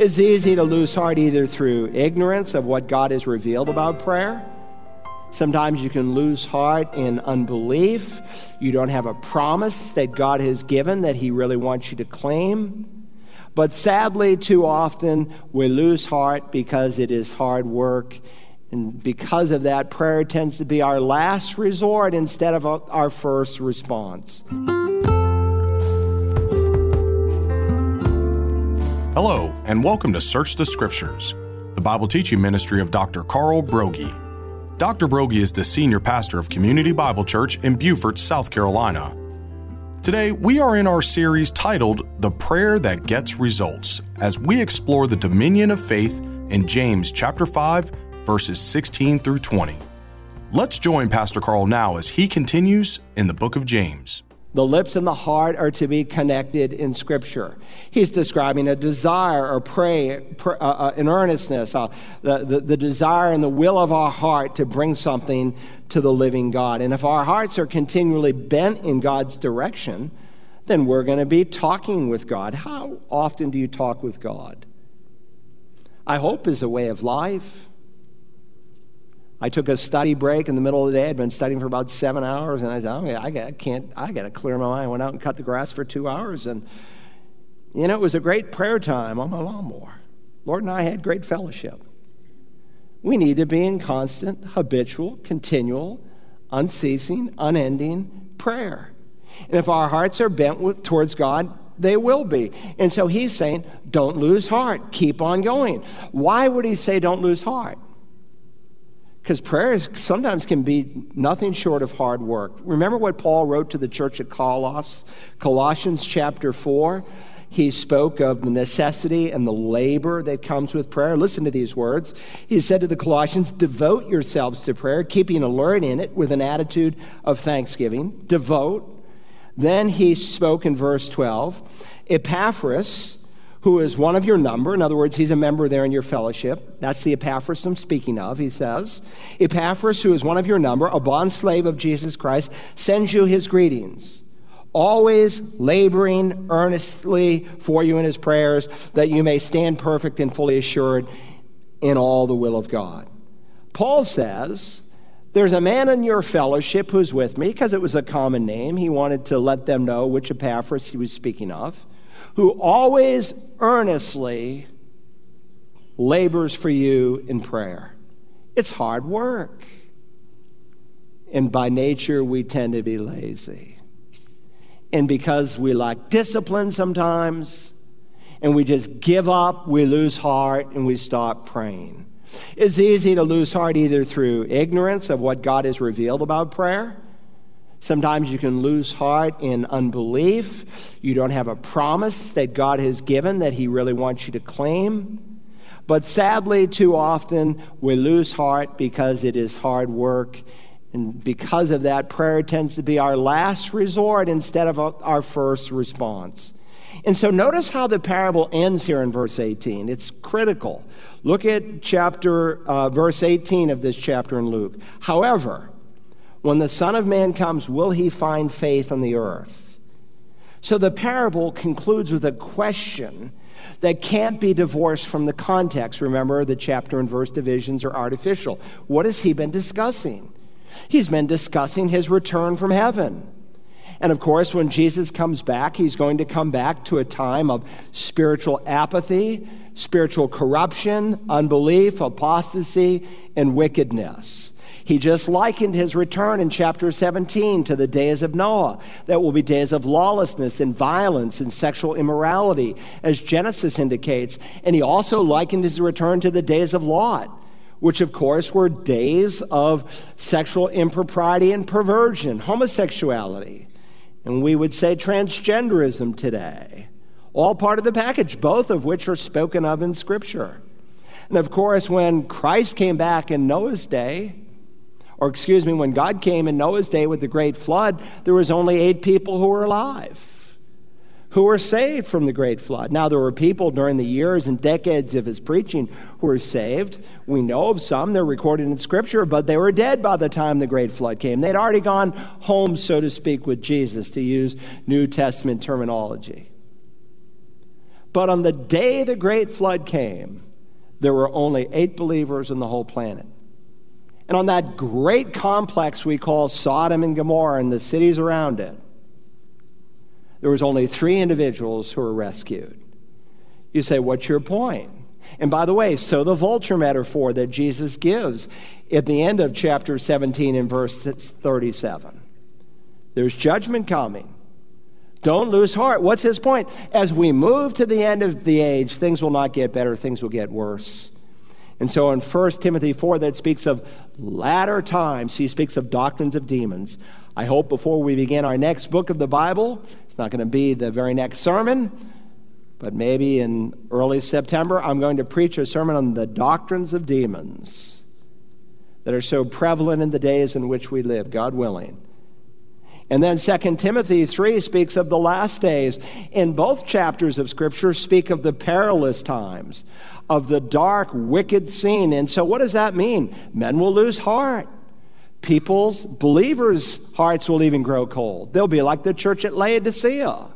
It's easy to lose heart either through ignorance of what God has revealed about prayer. Sometimes you can lose heart in unbelief. You don't have a promise that God has given that He really wants you to claim. But sadly, too often, we lose heart because it is hard work. And because of that, prayer tends to be our last resort instead of our first response. Hello, and welcome to Search the Scriptures, the Bible teaching ministry of Dr. Carl Broggi. Dr. Broggi is the senior pastor of Community Bible Church in Beaufort, South Carolina. Today, we are in our series titled The Prayer That Gets Results as we explore the dominion of faith in James chapter 5, verses 16 through 20. Let's join Pastor Carl now as he continues in the book of James. The lips and the heart are to be connected in Scripture. He's describing a desire or pray, uh, uh, an earnestness, uh, the, the, the desire and the will of our heart to bring something to the living God. And if our hearts are continually bent in God's direction, then we're going to be talking with God. How often do you talk with God? I hope is a way of life. I took a study break in the middle of the day. I'd been studying for about seven hours, and I said, okay, I, got, I can't, I got to clear my mind. I went out and cut the grass for two hours, and you know, it was a great prayer time on my lawnmower. Lord and I had great fellowship. We need to be in constant, habitual, continual, unceasing, unending prayer. And if our hearts are bent towards God, they will be. And so he's saying, don't lose heart, keep on going. Why would he say, don't lose heart? Because prayer sometimes can be nothing short of hard work. Remember what Paul wrote to the church at Colossus, Colossians chapter 4? He spoke of the necessity and the labor that comes with prayer. Listen to these words. He said to the Colossians, Devote yourselves to prayer, keeping alert in it with an attitude of thanksgiving. Devote. Then he spoke in verse 12 Epaphras, who is one of your number. In other words, he's a member there in your fellowship. That's the Epaphras I'm speaking of, he says. Epaphras, who is one of your number, a bond slave of Jesus Christ, sends you his greetings, always laboring earnestly for you in his prayers, that you may stand perfect and fully assured in all the will of God. Paul says, there's a man in your fellowship who's with me, because it was a common name. He wanted to let them know which Epaphras he was speaking of who always earnestly labors for you in prayer. It's hard work. And by nature, we tend to be lazy. And because we lack discipline sometimes, and we just give up, we lose heart, and we stop praying. It's easy to lose heart either through ignorance of what God has revealed about prayer Sometimes you can lose heart in unbelief. You don't have a promise that God has given that He really wants you to claim. But sadly, too often, we lose heart because it is hard work. And because of that, prayer tends to be our last resort instead of our first response. And so notice how the parable ends here in verse 18. It's critical. Look at chapter, uh, verse 18 of this chapter in Luke. However, when the Son of Man comes, will he find faith on the earth? So the parable concludes with a question that can't be divorced from the context. Remember, the chapter and verse divisions are artificial. What has he been discussing? He's been discussing his return from heaven. And of course, when Jesus comes back, he's going to come back to a time of spiritual apathy, spiritual corruption, unbelief, apostasy, and wickedness. He just likened his return in chapter 17 to the days of Noah. That will be days of lawlessness and violence and sexual immorality, as Genesis indicates. And he also likened his return to the days of Lot, which of course were days of sexual impropriety and perversion, homosexuality, and we would say transgenderism today. All part of the package, both of which are spoken of in Scripture. And of course, when Christ came back in Noah's day, or excuse me, when God came in Noah's day with the great flood, there was only eight people who were alive who were saved from the great flood. Now, there were people during the years and decades of his preaching who were saved. We know of some, they're recorded in Scripture, but they were dead by the time the great flood came. They'd already gone home, so to speak, with Jesus, to use New Testament terminology. But on the day the great flood came, there were only eight believers in the whole planet. And on that great complex we call Sodom and Gomorrah and the cities around it, there was only three individuals who were rescued. You say, what's your point? And by the way, so the vulture metaphor that Jesus gives at the end of chapter 17 in verse 37. There's judgment coming. Don't lose heart. What's his point? As we move to the end of the age, things will not get better, things will get worse. And so in 1 Timothy 4, that speaks of latter times, he speaks of doctrines of demons. I hope before we begin our next book of the Bible, it's not going to be the very next sermon, but maybe in early September, I'm going to preach a sermon on the doctrines of demons that are so prevalent in the days in which we live, God willing. And then 2 Timothy 3 speaks of the last days. In both chapters of Scripture speak of the perilous times, of the dark, wicked scene. And so, what does that mean? Men will lose heart. People's, believers' hearts will even grow cold. They'll be like the church at Laodicea.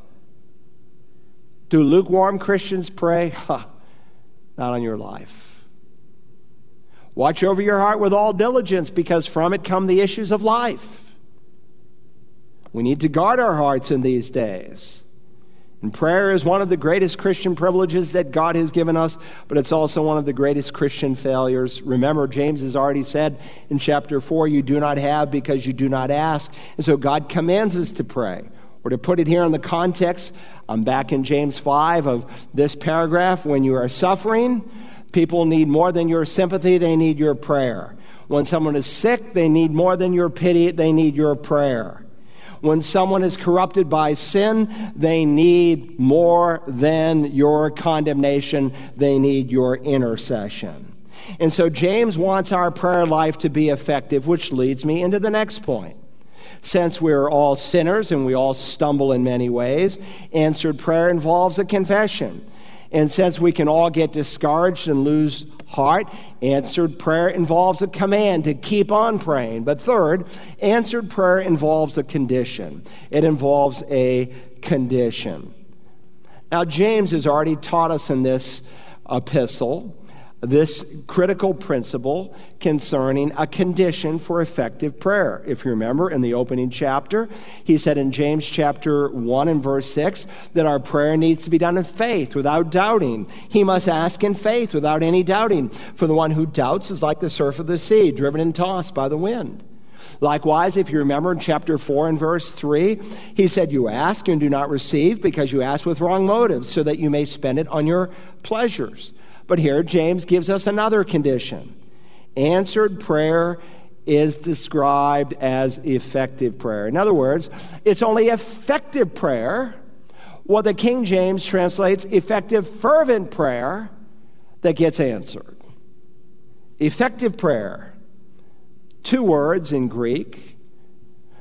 Do lukewarm Christians pray? Huh, not on your life. Watch over your heart with all diligence because from it come the issues of life. We need to guard our hearts in these days. And prayer is one of the greatest Christian privileges that God has given us, but it's also one of the greatest Christian failures. Remember, James has already said in chapter 4, you do not have because you do not ask. And so God commands us to pray. Or to put it here in the context, I'm back in James 5 of this paragraph. When you are suffering, people need more than your sympathy, they need your prayer. When someone is sick, they need more than your pity, they need your prayer. When someone is corrupted by sin, they need more than your condemnation, they need your intercession. And so James wants our prayer life to be effective, which leads me into the next point. Since we're all sinners and we all stumble in many ways, answered prayer involves a confession. And since we can all get discouraged and lose heart, answered prayer involves a command to keep on praying. But third, answered prayer involves a condition. It involves a condition. Now, James has already taught us in this epistle this critical principle concerning a condition for effective prayer. If you remember in the opening chapter, he said in James chapter 1 and verse 6 that our prayer needs to be done in faith without doubting. He must ask in faith without any doubting. For the one who doubts is like the surf of the sea, driven and tossed by the wind. Likewise, if you remember in chapter 4 and verse 3, he said, You ask and do not receive because you ask with wrong motives, so that you may spend it on your pleasures. But here, James gives us another condition. Answered prayer is described as effective prayer. In other words, it's only effective prayer, what the King James translates effective fervent prayer, that gets answered. Effective prayer. Two words in Greek.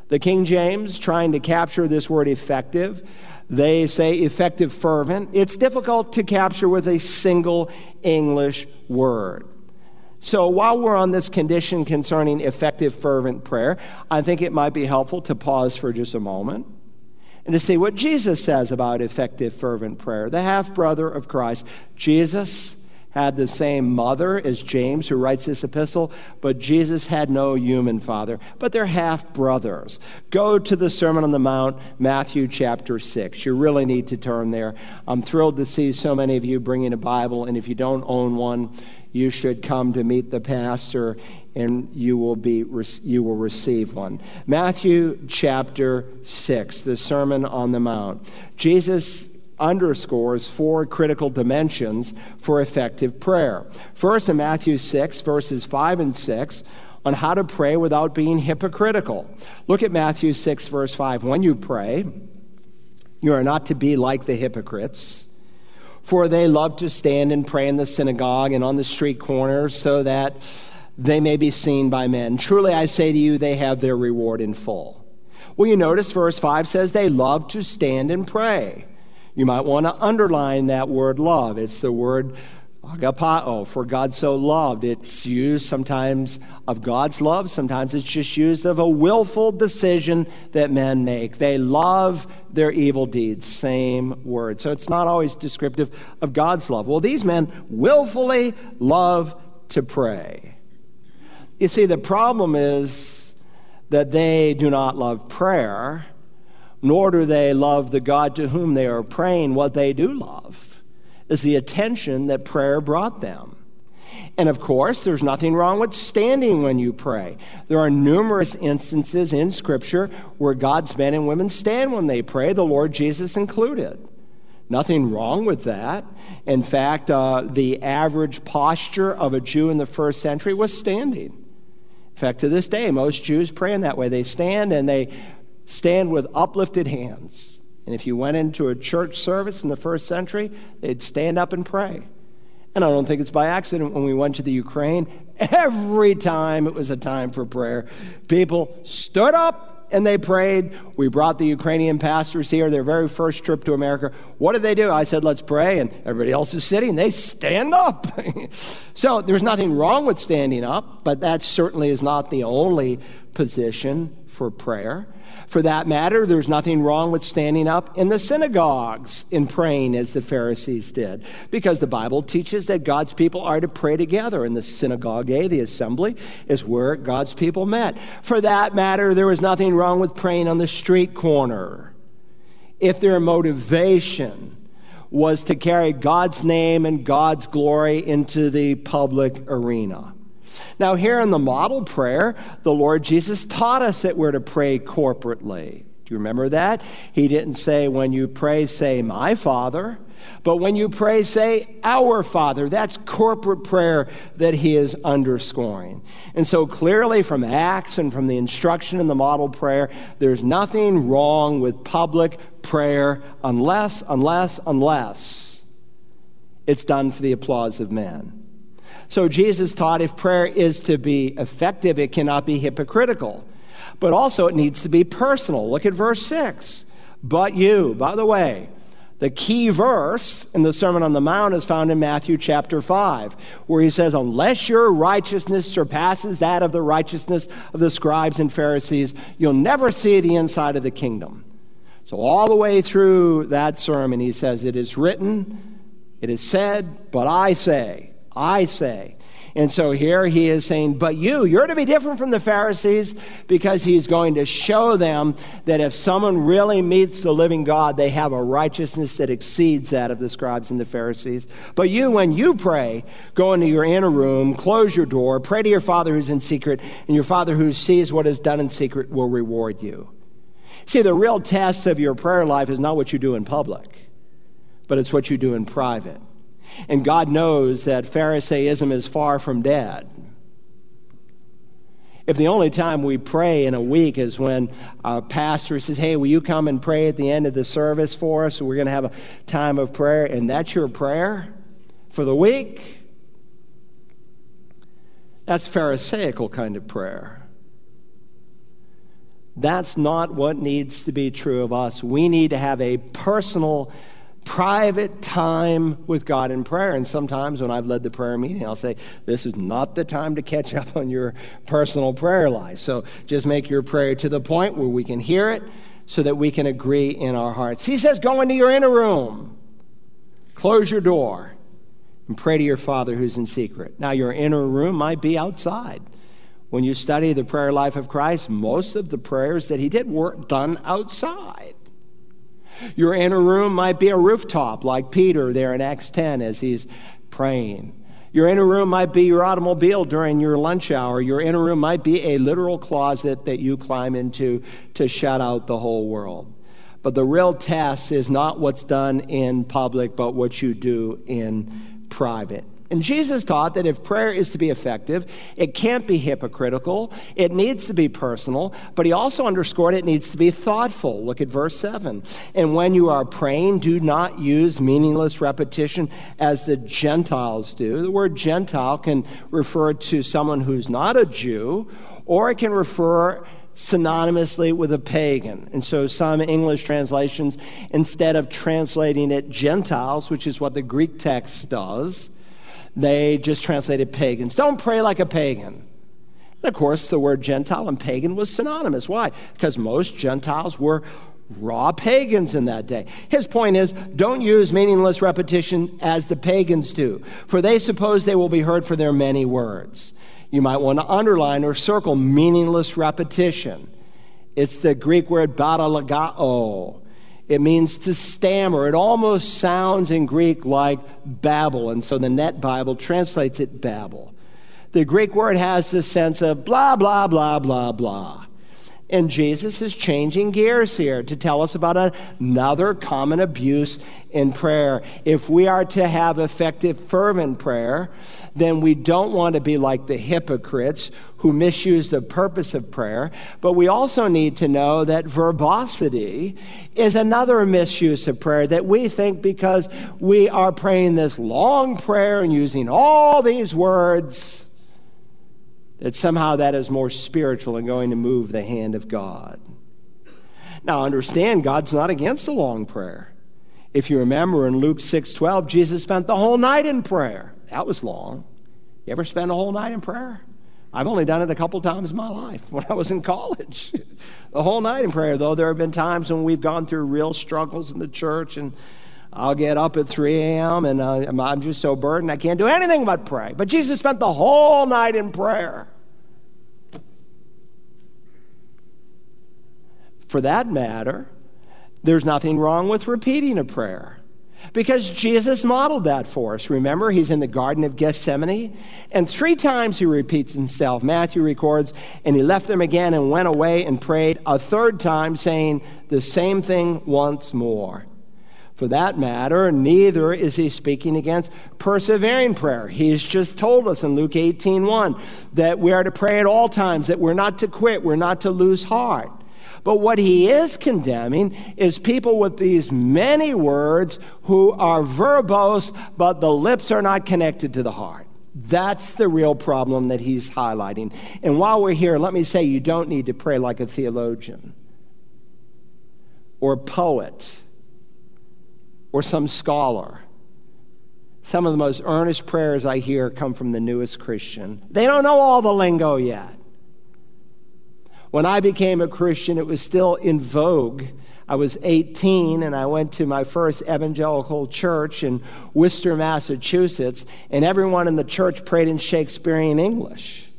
The King James, trying to capture this word effective, they say effective fervent. It's difficult to capture with a single English word. So while we're on this condition concerning effective fervent prayer, I think it might be helpful to pause for just a moment and to see what Jesus says about effective fervent prayer, the half brother of Christ. Jesus had the same mother as James, who writes this epistle, but Jesus had no human father. But they're half brothers. Go to the Sermon on the Mount, Matthew chapter 6. You really need to turn there. I'm thrilled to see so many of you bringing a Bible, and if you don't own one, you should come to meet the pastor and you will be you will receive one. Matthew chapter 6, the Sermon on the Mount. Jesus underscores four critical dimensions for effective prayer. First, in Matthew 6, verses 5 and 6, on how to pray without being hypocritical. Look at Matthew 6, verse 5. When you pray, you are not to be like the hypocrites, for they love to stand and pray in the synagogue and on the street corners so that they may be seen by men. Truly, I say to you, they have their reward in full. Well, you notice verse 5 says they love to stand and pray. You might want to underline that word love. It's the word Agapao, for God so loved. It's used sometimes of God's love, sometimes it's just used of a willful decision that men make. They love their evil deeds, same word. So it's not always descriptive of God's love. Well, these men willfully love to pray. You see, the problem is that they do not love prayer, nor do they love the God to whom they are praying what they do love is the attention that prayer brought them. And of course, there's nothing wrong with standing when you pray. There are numerous instances in Scripture where God's men and women stand when they pray, the Lord Jesus included. Nothing wrong with that. In fact, uh, the average posture of a Jew in the first century was standing. In fact, to this day, most Jews pray in that way. They stand and they stand with uplifted hands. And if you went into a church service in the first century, they'd stand up and pray. And I don't think it's by accident when we went to the Ukraine, every time it was a time for prayer, people stood up and they prayed. We brought the Ukrainian pastors here, their very first trip to America. What did they do? I said, let's pray. And everybody else is sitting. They stand up. so there's nothing wrong with standing up, but that certainly is not the only position for prayer. For that matter, there's nothing wrong with standing up in the synagogues and praying as the Pharisees did, because the Bible teaches that God's people are to pray together. And the synagogue, eh, the assembly, is where God's people met. For that matter, there was nothing wrong with praying on the street corner. If their motivation was to carry God's name and God's glory into the public arena. Now, here in the model prayer, the Lord Jesus taught us that we're to pray corporately. Do you remember that? He didn't say, when you pray, say, my Father. But when you pray, say, Our Father. That's corporate prayer that he is underscoring. And so clearly, from Acts and from the instruction in the model prayer, there's nothing wrong with public prayer unless, unless, unless it's done for the applause of men. So Jesus taught if prayer is to be effective, it cannot be hypocritical. But also, it needs to be personal. Look at verse 6. But you, by the way, the key verse in the Sermon on the Mount is found in Matthew chapter 5, where he says, Unless your righteousness surpasses that of the righteousness of the scribes and Pharisees, you'll never see the inside of the kingdom. So, all the way through that sermon, he says, It is written, it is said, but I say. I say. And so here he is saying, But you, you're to be different from the Pharisees because he's going to show them that if someone really meets the living God, they have a righteousness that exceeds that of the scribes and the Pharisees. But you, when you pray, go into your inner room, close your door, pray to your Father who's in secret, and your Father who sees what is done in secret will reward you. See, the real test of your prayer life is not what you do in public, but it's what you do in private. And God knows that Pharisaism is far from dead. If the only time we pray in a week is when a pastor says, Hey, will you come and pray at the end of the service for us? We're going to have a time of prayer, and that's your prayer for the week. That's Pharisaical kind of prayer. That's not what needs to be true of us. We need to have a personal private time with God in prayer. And sometimes when I've led the prayer meeting, I'll say, This is not the time to catch up on your personal prayer life. So just make your prayer to the point where we can hear it so that we can agree in our hearts. He says, Go into your inner room, close your door, and pray to your Father who's in secret. Now, your inner room might be outside. When you study the prayer life of Christ, most of the prayers that he did were done outside. Your inner room might be a rooftop, like Peter there in Acts 10 as he's praying. Your inner room might be your automobile during your lunch hour. Your inner room might be a literal closet that you climb into to shut out the whole world. But the real test is not what's done in public, but what you do in private. And Jesus taught that if prayer is to be effective, it can't be hypocritical, it needs to be personal, but he also underscored it needs to be thoughtful. Look at verse 7. And when you are praying, do not use meaningless repetition as the Gentiles do. The word Gentile can refer to someone who's not a Jew, or it can refer synonymously with a pagan. And so some English translations, instead of translating it Gentiles, which is what the Greek text does, They just translated pagans. Don't pray like a pagan. And of course, the word Gentile and pagan was synonymous. Why? Because most Gentiles were raw pagans in that day. His point is don't use meaningless repetition as the pagans do, for they suppose they will be heard for their many words. You might want to underline or circle meaningless repetition. It's the Greek word batalagao. It means to stammer. It almost sounds in Greek like babble, and so the Net Bible translates it babble. The Greek word has the sense of blah, blah, blah, blah, blah. And Jesus is changing gears here to tell us about another common abuse in prayer. If we are to have effective, fervent prayer, then we don't want to be like the hypocrites who misuse the purpose of prayer. But we also need to know that verbosity is another misuse of prayer that we think because we are praying this long prayer and using all these words that somehow that is more spiritual and going to move the hand of God. Now understand God's not against a long prayer. If you remember in Luke 6:12, Jesus spent the whole night in prayer. That was long. You ever spend a whole night in prayer? I've only done it a couple times in my life when I was in college. the whole night in prayer, though there have been times when we've gone through real struggles in the church and I'll get up at 3 a.m. and uh, I'm just so burdened I can't do anything but pray. But Jesus spent the whole night in prayer. For that matter, there's nothing wrong with repeating a prayer because Jesus modeled that for us. Remember, he's in the Garden of Gethsemane, and three times he repeats himself. Matthew records, and he left them again and went away and prayed a third time, saying the same thing once more. For that matter, neither is he speaking against persevering prayer. He's just told us in Luke 18 1 that we are to pray at all times, that we're not to quit, we're not to lose heart. But what he is condemning is people with these many words who are verbose, but the lips are not connected to the heart. That's the real problem that he's highlighting. And while we're here, let me say you don't need to pray like a theologian or poet or some scholar. Some of the most earnest prayers I hear come from the newest Christian. They don't know all the lingo yet. When I became a Christian, it was still in vogue. I was 18 and I went to my first evangelical church in Worcester, Massachusetts, and everyone in the church prayed in Shakespearean English.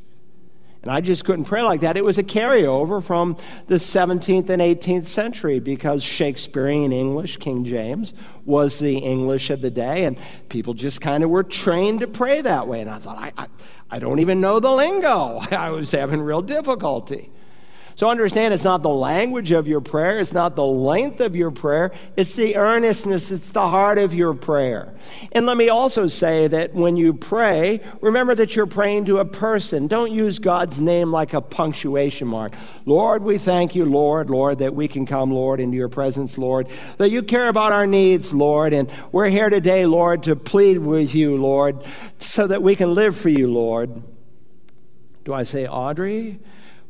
And I just couldn't pray like that. It was a carryover from the 17th and 18th century because Shakespearean English, King James, was the English of the day, and people just kind of were trained to pray that way. And I thought, I, I, I don't even know the lingo. I was having real difficulty. So understand it's not the language of your prayer, it's not the length of your prayer, it's the earnestness, it's the heart of your prayer. And let me also say that when you pray, remember that you're praying to a person. Don't use God's name like a punctuation mark. Lord, we thank you, Lord, Lord, that we can come, Lord, into your presence, Lord, that you care about our needs, Lord. And we're here today, Lord, to plead with you, Lord, so that we can live for you, Lord. Do I say, Audrey?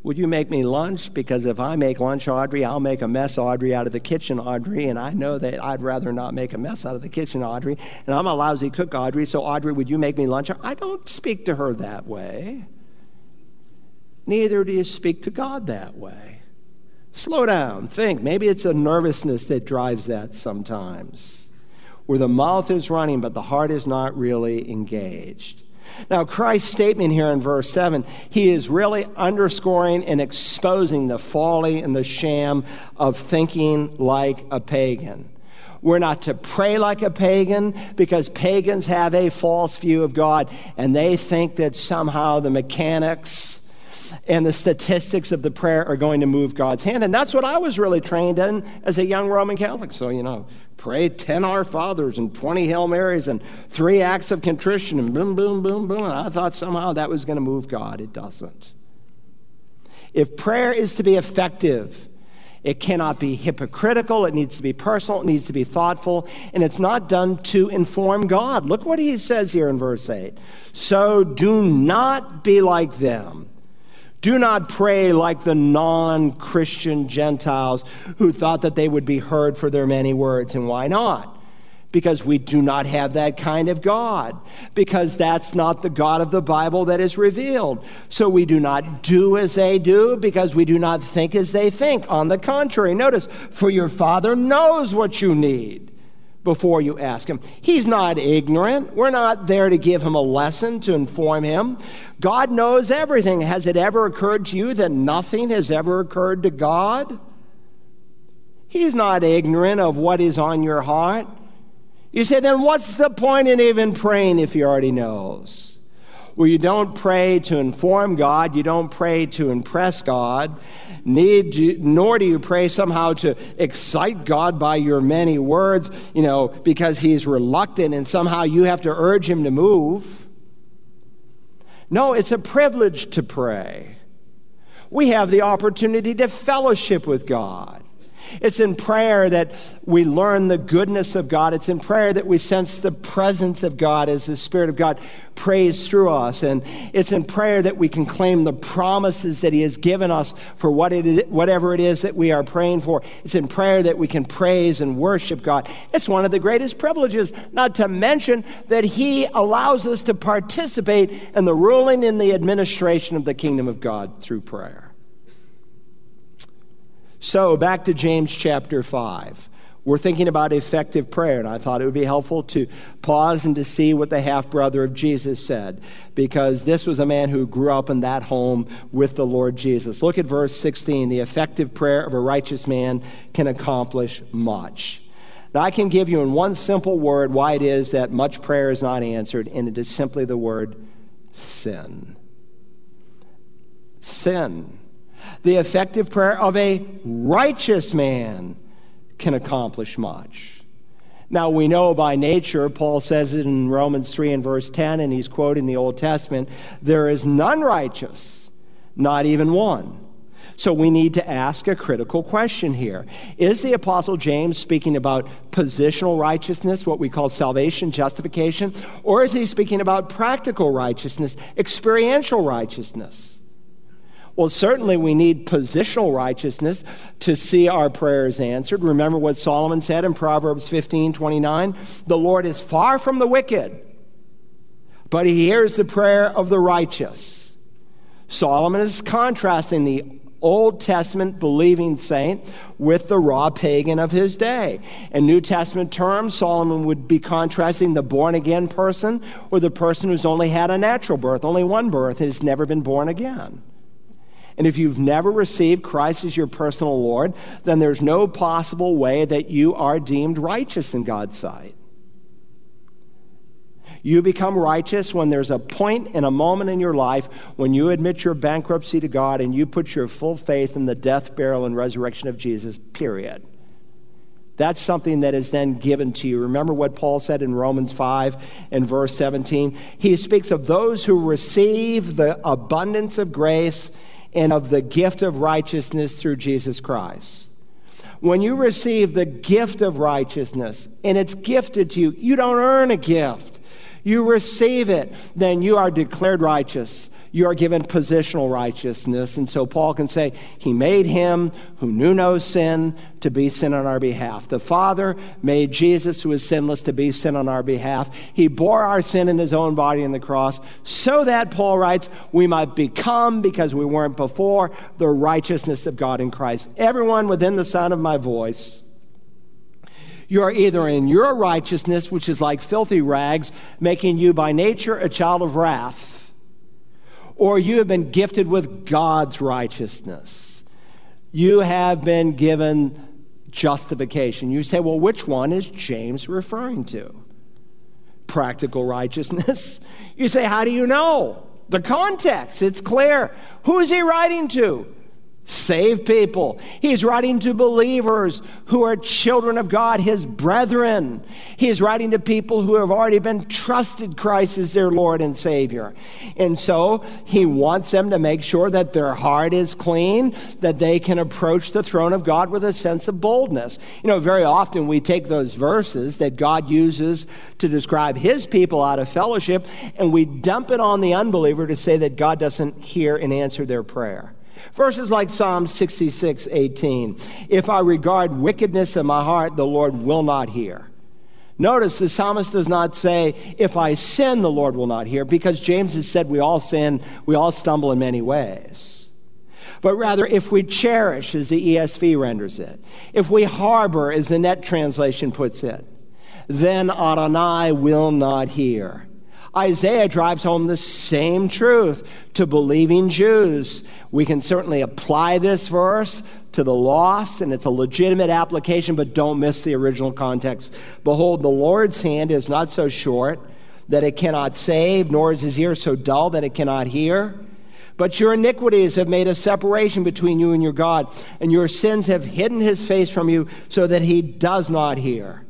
Would you make me lunch? Because if I make lunch, Audrey, I'll make a mess, Audrey, out of the kitchen, Audrey. And I know that I'd rather not make a mess out of the kitchen, Audrey. And I'm a lousy cook, Audrey. So, Audrey, would you make me lunch? I don't speak to her that way. Neither do you speak to God that way. Slow down, think. Maybe it's a nervousness that drives that sometimes, where the mouth is running, but the heart is not really engaged. Now, Christ's statement here in verse 7, he is really underscoring and exposing the folly and the sham of thinking like a pagan. We're not to pray like a pagan because pagans have a false view of God and they think that somehow the mechanics and the statistics of the prayer are going to move God's hand. And that's what I was really trained in as a young Roman Catholic. So, you know, pray 10 Our Fathers and 20 Hail Marys and three acts of contrition and boom, boom, boom, boom. I thought somehow that was going to move God. It doesn't. If prayer is to be effective, it cannot be hypocritical. It needs to be personal. It needs to be thoughtful. And it's not done to inform God. Look what he says here in verse 8. So do not be like them do not pray like the non Christian Gentiles who thought that they would be heard for their many words. And why not? because we do not have that kind of God, because that's not the God of the Bible that is revealed. So we do not do as they do, because we do not think as they think. On the contrary, notice, for your Father knows what you need before you ask him. He's not ignorant. We're not there to give him a lesson to inform him. God knows everything. Has it ever occurred to you that nothing has ever occurred to God? He's not ignorant of what is on your heart. You say, then what's the point in even praying if he already knows? Well, you don't pray to inform God, you don't pray to impress God, need nor do you pray somehow to excite God by your many words, you know, because he's reluctant and somehow you have to urge him to move. No, it's a privilege to pray. We have the opportunity to fellowship with God. It's in prayer that we learn the goodness of God. It's in prayer that we sense the presence of God as the Spirit of God prays through us. And it's in prayer that we can claim the promises that He has given us for what it, whatever it is that we are praying for. It's in prayer that we can praise and worship God. It's one of the greatest privileges, not to mention that He allows us to participate in the ruling and the administration of the kingdom of God through prayer. So, back to James chapter 5. We're thinking about effective prayer, and I thought it would be helpful to pause and to see what the half brother of Jesus said, because this was a man who grew up in that home with the Lord Jesus. Look at verse 16. The effective prayer of a righteous man can accomplish much. Now, I can give you in one simple word why it is that much prayer is not answered, and it is simply the word sin. Sin. The effective prayer of a righteous man can accomplish much. Now, we know by nature, Paul says it in Romans 3 and verse 10, and he's quoting the Old Testament there is none righteous, not even one. So we need to ask a critical question here. Is the Apostle James speaking about positional righteousness, what we call salvation, justification, or is he speaking about practical righteousness, experiential righteousness? Well, certainly we need positional righteousness to see our prayers answered. Remember what Solomon said in Proverbs 15 29? The Lord is far from the wicked, but he hears the prayer of the righteous. Solomon is contrasting the Old Testament believing saint with the raw pagan of his day. In New Testament terms, Solomon would be contrasting the born again person or the person who's only had a natural birth, only one birth, has never been born again. And if you've never received Christ as your personal Lord, then there's no possible way that you are deemed righteous in God's sight. You become righteous when there's a point and a moment in your life when you admit your bankruptcy to God and you put your full faith in the death, burial, and resurrection of Jesus, period. That's something that is then given to you. Remember what Paul said in Romans 5 and verse 17? He speaks of those who receive the abundance of grace and of the gift of righteousness through Jesus Christ. When you receive the gift of righteousness and it's gifted to you, you don't earn a gift you receive it, then you are declared righteous. You are given positional righteousness. And so Paul can say, He made him who knew no sin to be sin on our behalf. The Father made Jesus, who is sinless, to be sin on our behalf. He bore our sin in his own body on the cross so that, Paul writes, we might become, because we weren't before, the righteousness of God in Christ. Everyone within the sound of my voice you are either in your righteousness, which is like filthy rags, making you by nature a child of wrath, or you have been gifted with God's righteousness. You have been given justification. You say, well, which one is James referring to? Practical righteousness. You say, how do you know? The context, it's clear. Who is he writing to? Save people. He's writing to believers who are children of God, his brethren. He's writing to people who have already been trusted Christ as their Lord and Savior. And so he wants them to make sure that their heart is clean, that they can approach the throne of God with a sense of boldness. You know, very often we take those verses that God uses to describe his people out of fellowship and we dump it on the unbeliever to say that God doesn't hear and answer their prayer. Verses like Psalm 66 18. If I regard wickedness in my heart, the Lord will not hear. Notice the psalmist does not say, If I sin, the Lord will not hear, because James has said we all sin, we all stumble in many ways. But rather, if we cherish, as the ESV renders it, if we harbor, as the net translation puts it, then Adonai will not hear. Isaiah drives home the same truth to believing Jews. We can certainly apply this verse to the lost, and it's a legitimate application, but don't miss the original context. Behold, the Lord's hand is not so short that it cannot save, nor is his ear so dull that it cannot hear. But your iniquities have made a separation between you and your God, and your sins have hidden his face from you so that he does not hear.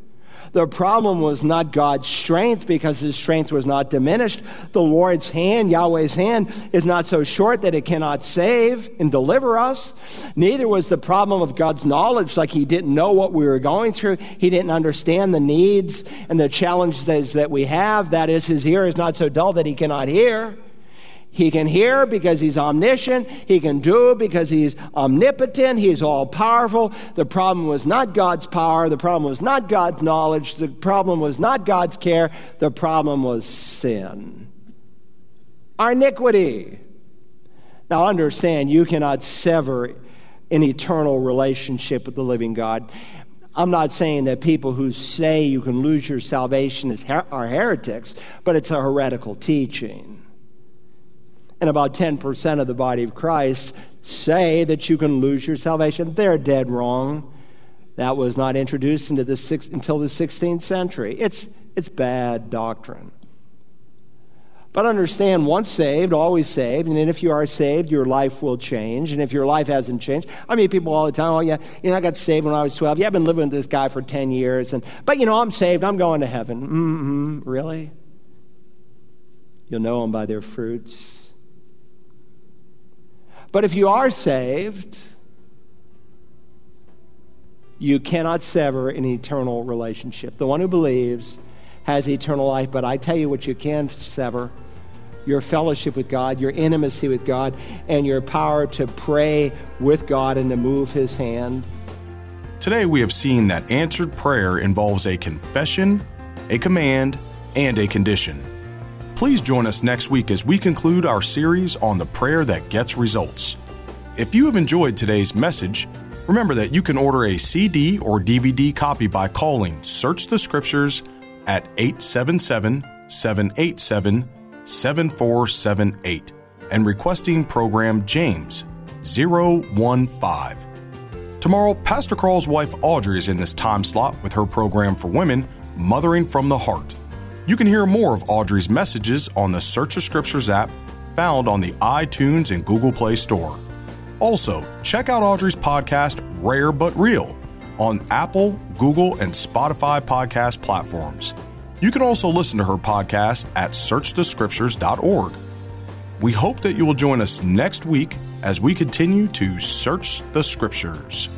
The problem was not God's strength because his strength was not diminished. The Lord's hand, Yahweh's hand, is not so short that it cannot save and deliver us. Neither was the problem of God's knowledge, like he didn't know what we were going through. He didn't understand the needs and the challenges that we have. That is, his ear is not so dull that he cannot hear. He can hear because he's omniscient. He can do because he's omnipotent. He's all powerful. The problem was not God's power. The problem was not God's knowledge. The problem was not God's care. The problem was sin. Our iniquity. Now, understand, you cannot sever an eternal relationship with the living God. I'm not saying that people who say you can lose your salvation are heretics, but it's a heretical teaching and about 10% of the body of Christ say that you can lose your salvation. They're dead wrong. That was not introduced into the six, until the 16th century. It's, it's bad doctrine. But understand, once saved, always saved. And if you are saved, your life will change. And if your life hasn't changed, I meet people all the time, oh, yeah, you know, I got saved when I was 12. Yeah, I've been living with this guy for 10 years. And, but, you know, I'm saved. I'm going to heaven. Mm-hmm. Really? You'll know them by their fruits. But if you are saved, you cannot sever an eternal relationship. The one who believes has eternal life, but I tell you what you can sever your fellowship with God, your intimacy with God, and your power to pray with God and to move His hand. Today, we have seen that answered prayer involves a confession, a command, and a condition. Please join us next week as we conclude our series on the prayer that gets results. If you have enjoyed today's message, remember that you can order a CD or DVD copy by calling Search the Scriptures at 877 787 7478 and requesting program James 015. Tomorrow, Pastor Carl's wife Audrey is in this time slot with her program for women, Mothering from the Heart. You can hear more of Audrey's messages on the Search the Scriptures app found on the iTunes and Google Play Store. Also, check out Audrey's podcast, Rare But Real, on Apple, Google, and Spotify podcast platforms. You can also listen to her podcast at searchthescriptures.org. We hope that you will join us next week as we continue to search the scriptures.